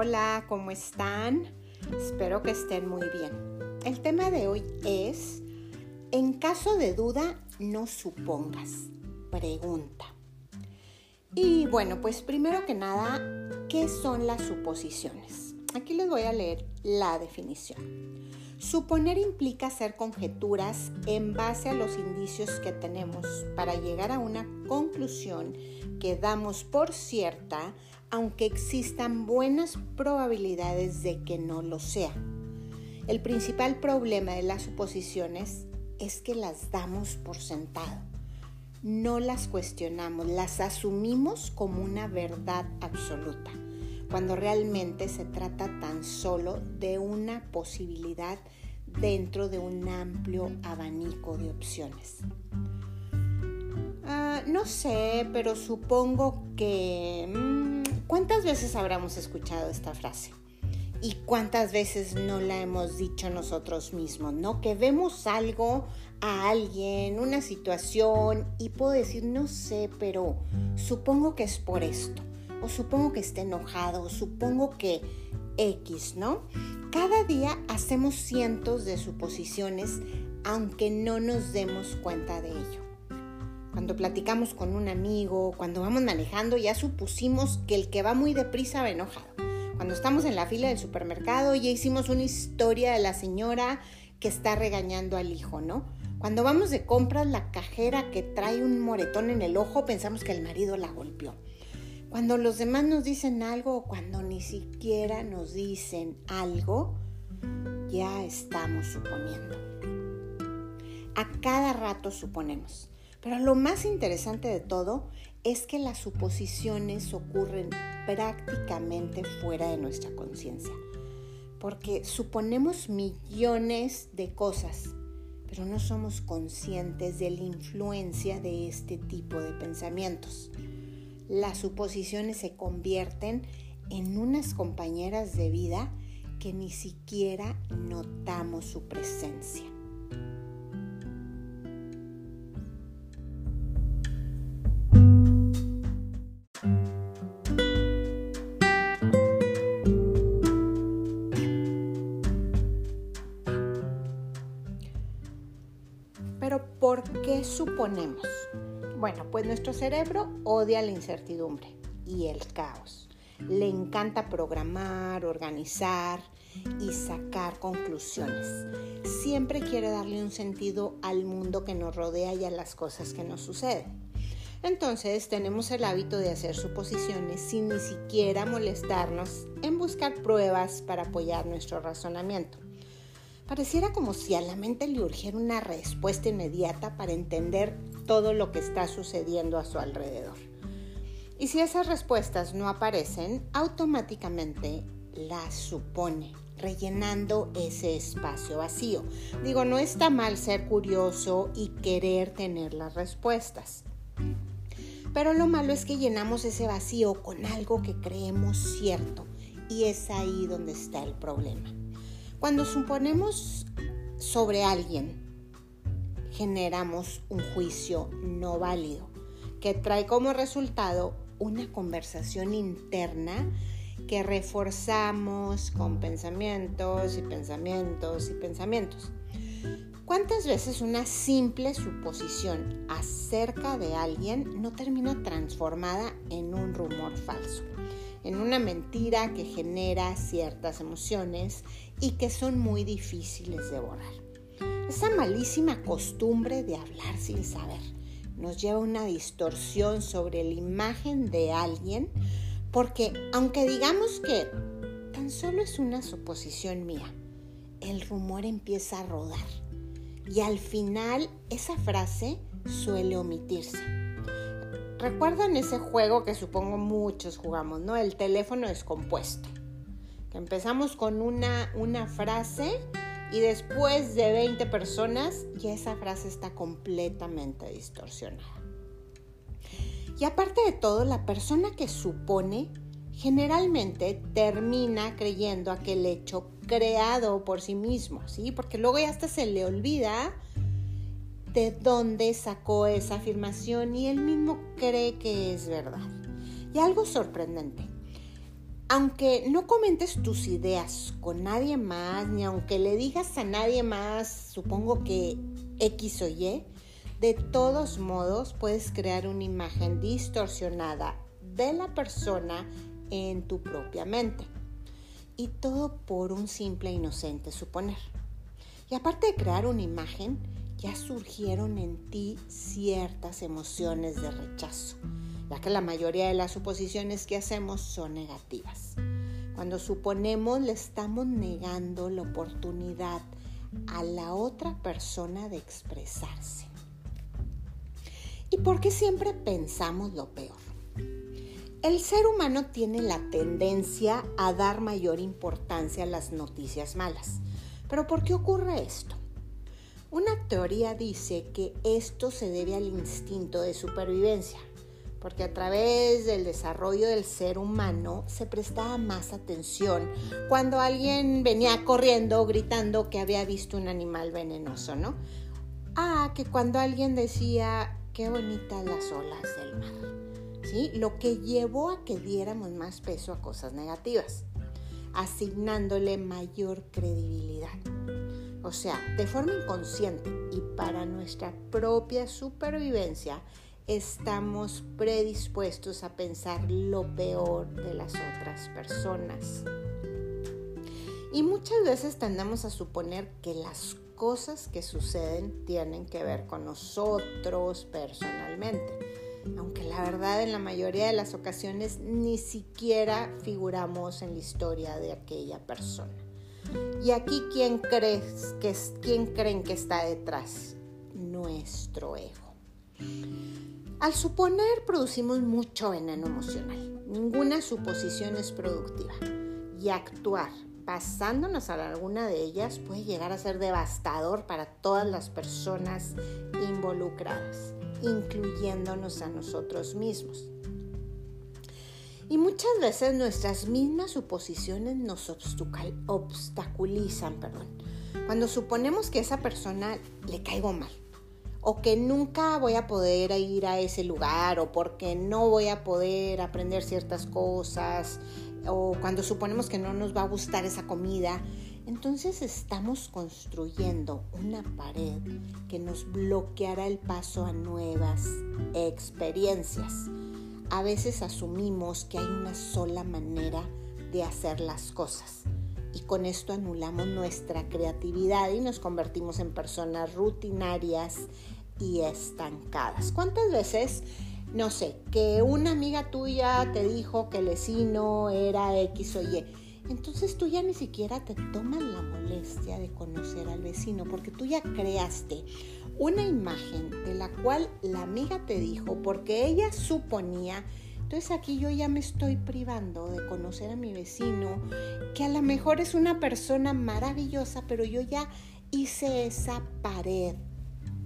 Hola, ¿cómo están? Espero que estén muy bien. El tema de hoy es, en caso de duda, no supongas, pregunta. Y bueno, pues primero que nada, ¿qué son las suposiciones? Aquí les voy a leer la definición. Suponer implica hacer conjeturas en base a los indicios que tenemos para llegar a una conclusión que damos por cierta, aunque existan buenas probabilidades de que no lo sea. El principal problema de las suposiciones es que las damos por sentado. No las cuestionamos, las asumimos como una verdad absoluta cuando realmente se trata tan solo de una posibilidad dentro de un amplio abanico de opciones. Ah, no sé, pero supongo que... Mm, ¿Cuántas veces habremos escuchado esta frase? ¿Y cuántas veces no la hemos dicho nosotros mismos? ¿No? Que vemos algo a alguien, una situación, y puedo decir, no sé, pero supongo que es por esto o supongo que esté enojado, o supongo que X, ¿no? Cada día hacemos cientos de suposiciones aunque no nos demos cuenta de ello. Cuando platicamos con un amigo, cuando vamos manejando, ya supusimos que el que va muy deprisa va enojado. Cuando estamos en la fila del supermercado, ya hicimos una historia de la señora que está regañando al hijo, ¿no? Cuando vamos de compras, la cajera que trae un moretón en el ojo, pensamos que el marido la golpeó. Cuando los demás nos dicen algo o cuando ni siquiera nos dicen algo, ya estamos suponiendo. A cada rato suponemos. Pero lo más interesante de todo es que las suposiciones ocurren prácticamente fuera de nuestra conciencia. Porque suponemos millones de cosas, pero no somos conscientes de la influencia de este tipo de pensamientos las suposiciones se convierten en unas compañeras de vida que ni siquiera notamos su presencia. Pero ¿por qué suponemos? Bueno, pues nuestro cerebro odia la incertidumbre y el caos. Le encanta programar, organizar y sacar conclusiones. Siempre quiere darle un sentido al mundo que nos rodea y a las cosas que nos suceden. Entonces tenemos el hábito de hacer suposiciones sin ni siquiera molestarnos en buscar pruebas para apoyar nuestro razonamiento. Pareciera como si a la mente le urgiera una respuesta inmediata para entender todo lo que está sucediendo a su alrededor. Y si esas respuestas no aparecen, automáticamente las supone, rellenando ese espacio vacío. Digo, no está mal ser curioso y querer tener las respuestas. Pero lo malo es que llenamos ese vacío con algo que creemos cierto y es ahí donde está el problema. Cuando suponemos sobre alguien, generamos un juicio no válido que trae como resultado una conversación interna que reforzamos con pensamientos y pensamientos y pensamientos. ¿Cuántas veces una simple suposición acerca de alguien no termina transformada en un rumor falso? En una mentira que genera ciertas emociones y que son muy difíciles de borrar. Esa malísima costumbre de hablar sin saber nos lleva a una distorsión sobre la imagen de alguien porque aunque digamos que tan solo es una suposición mía, el rumor empieza a rodar y al final esa frase suele omitirse ¿Recuerdan ese juego que supongo muchos jugamos, ¿no? El teléfono descompuesto. Que empezamos con una, una frase y después de 20 personas ya esa frase está completamente distorsionada. Y aparte de todo, la persona que supone generalmente termina creyendo aquel hecho creado por sí mismo, ¿sí? Porque luego ya hasta se le olvida de dónde sacó esa afirmación y él mismo cree que es verdad. Y algo sorprendente. aunque no comentes tus ideas con nadie más, ni aunque le digas a nadie más, supongo que X o Y, de todos modos puedes crear una imagen distorsionada de la persona en tu propia mente. Y todo por un simple inocente suponer. Y aparte de crear una imagen, ya surgieron en ti ciertas emociones de rechazo ya que la mayoría de las suposiciones que hacemos son negativas. Cuando suponemos le estamos negando la oportunidad a la otra persona de expresarse. ¿Y por qué siempre pensamos lo peor? El ser humano tiene la tendencia a dar mayor importancia a las noticias malas. ¿Pero por qué ocurre esto? Una teoría dice que esto se debe al instinto de supervivencia, porque a través del desarrollo del ser humano se prestaba más atención cuando alguien venía corriendo gritando que había visto un animal venenoso, ¿no? Ah, que cuando alguien decía, qué bonitas las olas del mar, ¿sí? Lo que llevó a que diéramos más peso a cosas negativas, asignándole mayor credibilidad. O sea, de forma inconsciente y para nuestra propia supervivencia, estamos predispuestos a pensar lo peor de las otras personas. Y muchas veces tendemos a suponer que las cosas que suceden tienen que ver con nosotros personalmente, aunque la verdad en la mayoría de las ocasiones ni siquiera figuramos en la historia de aquella persona. Y aquí, ¿quién, crees que, quién creen que está detrás? Nuestro ego. Al suponer producimos mucho veneno emocional. Ninguna suposición es productiva. Y actuar basándonos a alguna de ellas puede llegar a ser devastador para todas las personas involucradas, incluyéndonos a nosotros mismos. Y muchas veces nuestras mismas suposiciones nos obstaculizan, perdón, cuando suponemos que a esa persona le caigo mal o que nunca voy a poder ir a ese lugar o porque no voy a poder aprender ciertas cosas o cuando suponemos que no nos va a gustar esa comida, entonces estamos construyendo una pared que nos bloqueará el paso a nuevas experiencias. A veces asumimos que hay una sola manera de hacer las cosas y con esto anulamos nuestra creatividad y nos convertimos en personas rutinarias y estancadas. ¿Cuántas veces, no sé, que una amiga tuya te dijo que el vecino era X o Y? Entonces tú ya ni siquiera te tomas la molestia de conocer al vecino porque tú ya creaste una imagen de la cual la amiga te dijo porque ella suponía entonces aquí yo ya me estoy privando de conocer a mi vecino, que a lo mejor es una persona maravillosa, pero yo ya hice esa pared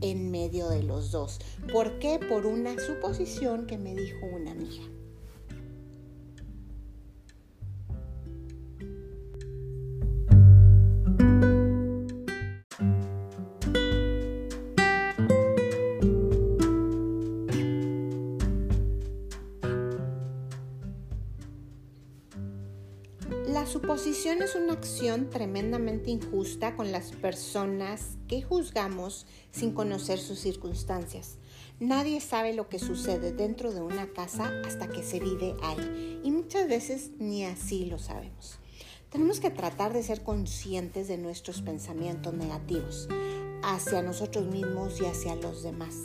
en medio de los dos. ¿Por qué? Por una suposición que me dijo una amiga. Es una acción tremendamente injusta con las personas que juzgamos sin conocer sus circunstancias. Nadie sabe lo que sucede dentro de una casa hasta que se vive ahí y muchas veces ni así lo sabemos. Tenemos que tratar de ser conscientes de nuestros pensamientos negativos hacia nosotros mismos y hacia los demás.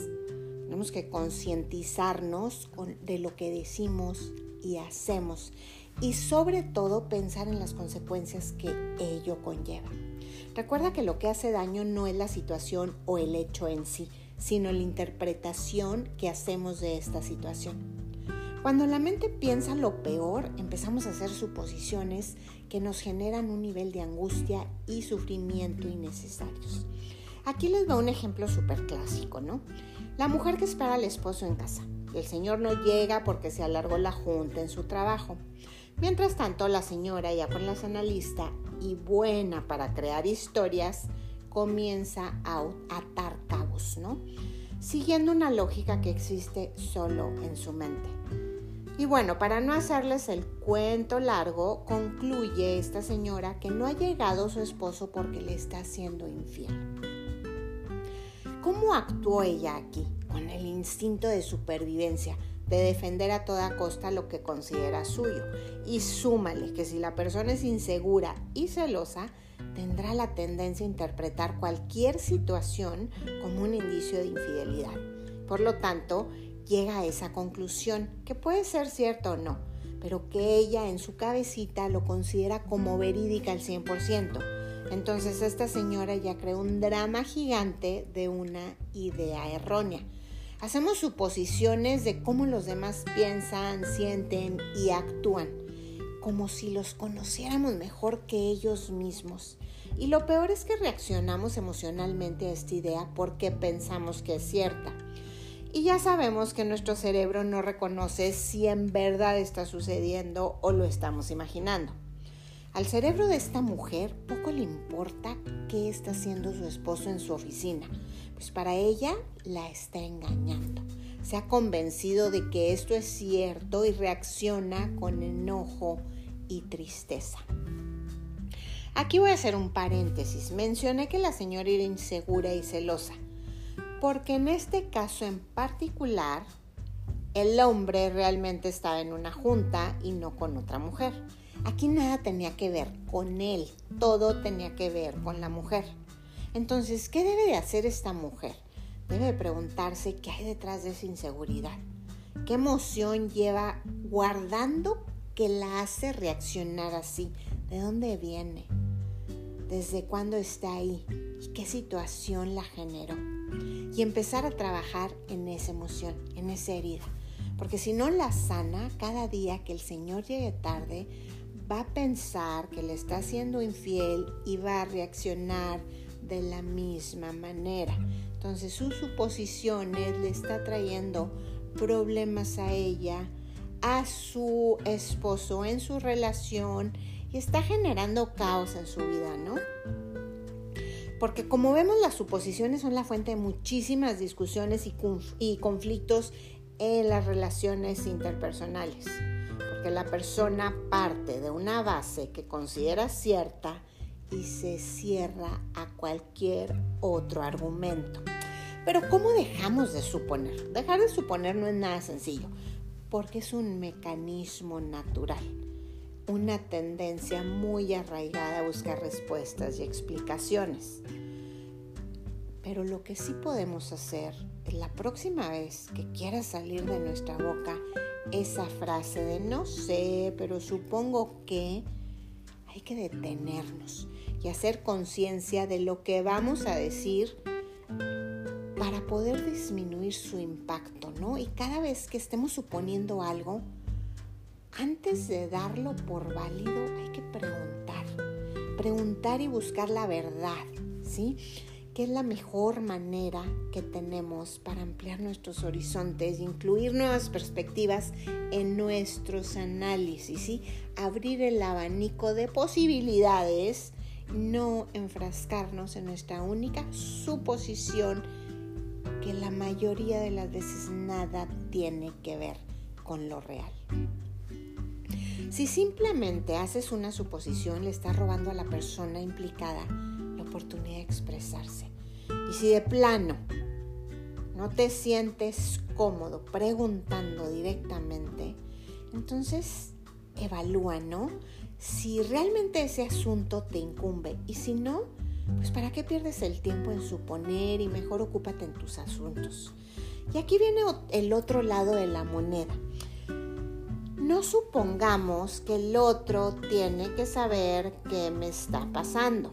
Tenemos que concientizarnos de lo que decimos y hacemos y sobre todo pensar en las consecuencias que ello conlleva. Recuerda que lo que hace daño no es la situación o el hecho en sí, sino la interpretación que hacemos de esta situación. Cuando la mente piensa lo peor, empezamos a hacer suposiciones que nos generan un nivel de angustia y sufrimiento innecesarios. Aquí les va un ejemplo súper clásico, ¿no? La mujer que espera al esposo en casa. El señor no llega porque se alargó la junta en su trabajo. Mientras tanto, la señora, ya con la analista y buena para crear historias, comienza a atar cabos, ¿no? Siguiendo una lógica que existe solo en su mente. Y bueno, para no hacerles el cuento largo, concluye esta señora que no ha llegado su esposo porque le está siendo infiel. ¿Cómo actuó ella aquí? Con el instinto de supervivencia, de defender a toda costa lo que considera suyo. Y súmale que si la persona es insegura y celosa, tendrá la tendencia a interpretar cualquier situación como un indicio de infidelidad. Por lo tanto, llega a esa conclusión, que puede ser cierto o no, pero que ella en su cabecita lo considera como verídica al 100%. Entonces esta señora ya creó un drama gigante de una idea errónea. Hacemos suposiciones de cómo los demás piensan, sienten y actúan, como si los conociéramos mejor que ellos mismos. Y lo peor es que reaccionamos emocionalmente a esta idea porque pensamos que es cierta. Y ya sabemos que nuestro cerebro no reconoce si en verdad está sucediendo o lo estamos imaginando. Al cerebro de esta mujer poco le importa qué está haciendo su esposo en su oficina, pues para ella la está engañando. Se ha convencido de que esto es cierto y reacciona con enojo y tristeza. Aquí voy a hacer un paréntesis. Mencioné que la señora era insegura y celosa porque en este caso en particular el hombre realmente estaba en una junta y no con otra mujer. Aquí nada tenía que ver con él, todo tenía que ver con la mujer. Entonces, ¿qué debe de hacer esta mujer? Debe preguntarse qué hay detrás de esa inseguridad. ¿Qué emoción lleva guardando que la hace reaccionar así? ¿De dónde viene? ¿Desde cuándo está ahí? ¿Y qué situación la generó? y empezar a trabajar en esa emoción, en esa herida. Porque si no la sana, cada día que el Señor llegue tarde, va a pensar que le está siendo infiel y va a reaccionar de la misma manera. Entonces sus suposiciones le está trayendo problemas a ella, a su esposo, en su relación y está generando caos en su vida, ¿no? porque como vemos las suposiciones son la fuente de muchísimas discusiones y, conflictos en las relaciones interpersonales, porque la persona parte de una base que considera cierta y se cierra a cualquier otro argumento. Pero ¿cómo dejamos de suponer? Dejar de suponer no es nada sencillo, porque es un mecanismo natural, una tendencia muy arraigada a buscar respuestas y explicaciones. Pero lo que sí podemos hacer la próxima vez que quiera salir de nuestra boca esa frase de no sé, pero supongo que hay que detenernos y hacer conciencia de lo que vamos a decir para poder disminuir su impacto, ¿no? Y cada vez que estemos suponiendo algo, antes de darlo por válido, hay que preguntar. Preguntar y buscar la verdad, ¿sí? Que es la mejor manera que tenemos para ampliar nuestros horizontes, incluir nuevas perspectivas en nuestros análisis, ¿sí? abrir el abanico de posibilidades, no enfrascarnos en nuestra única suposición que la mayoría de las veces nada tiene que ver con lo real. Si simplemente haces una suposición, le estás robando a la persona implicada oportunidad de expresarse. Y si de plano no te sientes cómodo preguntando directamente, entonces evalúa, ¿no? Si realmente ese asunto te incumbe y si no, pues ¿para qué pierdes el tiempo en suponer y mejor ocúpate en tus asuntos? Y aquí viene el otro lado de la moneda. No supongamos que el otro tiene que saber qué me está pasando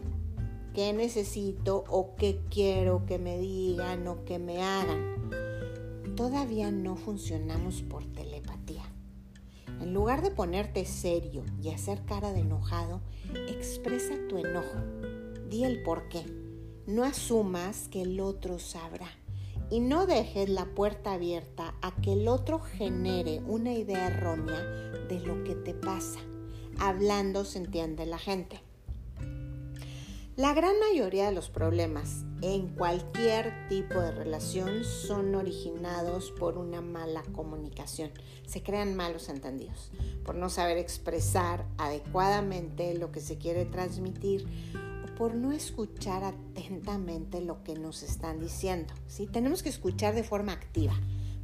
qué necesito o qué quiero que me digan o que me hagan. Todavía no funcionamos por telepatía. En lugar de ponerte serio y hacer cara de enojado, expresa tu enojo. Di el por qué. No asumas que el otro sabrá. Y no dejes la puerta abierta a que el otro genere una idea errónea de lo que te pasa. Hablando se entiende la gente. La gran mayoría de los problemas en cualquier tipo de relación son originados por una mala comunicación. Se crean malos entendidos, por no saber expresar adecuadamente lo que se quiere transmitir o por no escuchar atentamente lo que nos están diciendo. ¿sí? Tenemos que escuchar de forma activa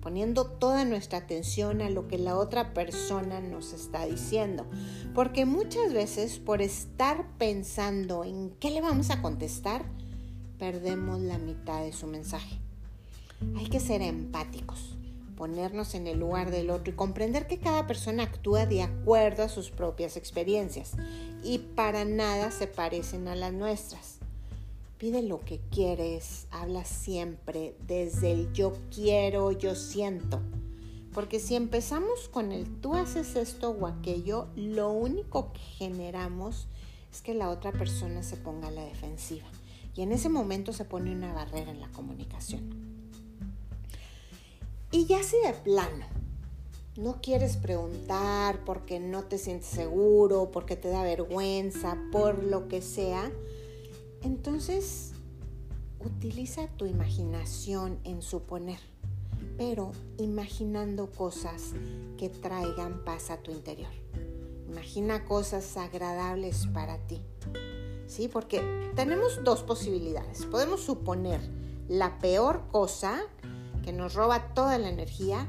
poniendo toda nuestra atención a lo que la otra persona nos está diciendo. Porque muchas veces por estar pensando en qué le vamos a contestar, perdemos la mitad de su mensaje. Hay que ser empáticos, ponernos en el lugar del otro y comprender que cada persona actúa de acuerdo a sus propias experiencias y para nada se parecen a las nuestras. Pide lo que quieres, habla siempre desde el yo quiero, yo siento. Porque si empezamos con el tú haces esto o aquello, lo único que generamos es que la otra persona se ponga a la defensiva. Y en ese momento se pone una barrera en la comunicación. Y ya si de plano no quieres preguntar porque no te sientes seguro, porque te da vergüenza, por lo que sea, entonces, utiliza tu imaginación en suponer, pero imaginando cosas que traigan paz a tu interior. Imagina cosas agradables para ti. ¿Sí? Porque tenemos dos posibilidades. Podemos suponer la peor cosa que nos roba toda la energía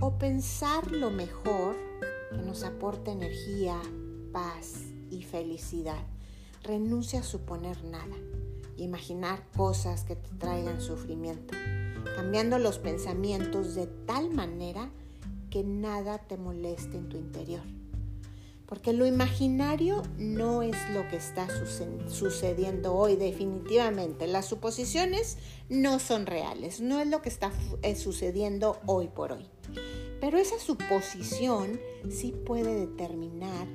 o pensar lo mejor que nos aporta energía, paz y felicidad renuncia a suponer nada, imaginar cosas que te traigan sufrimiento, cambiando los pensamientos de tal manera que nada te moleste en tu interior. Porque lo imaginario no es lo que está sucediendo hoy definitivamente. Las suposiciones no son reales, no es lo que está eh, sucediendo hoy por hoy. Pero esa suposición sí puede determinar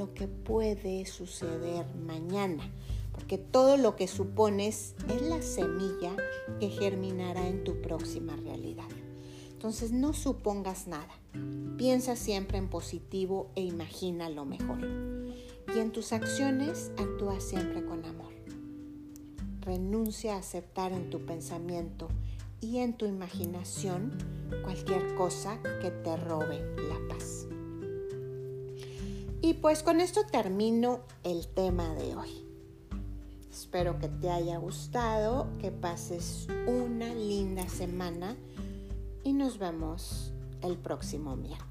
lo que puede suceder mañana, porque todo lo que supones es la semilla que germinará en tu próxima realidad. Entonces no supongas nada, piensa siempre en positivo e imagina lo mejor. Y en tus acciones actúa siempre con amor. Renuncia a aceptar en tu pensamiento y en tu imaginación cualquier cosa que te robe la paz. Y pues con esto termino el tema de hoy. Espero que te haya gustado, que pases una linda semana y nos vemos el próximo miércoles.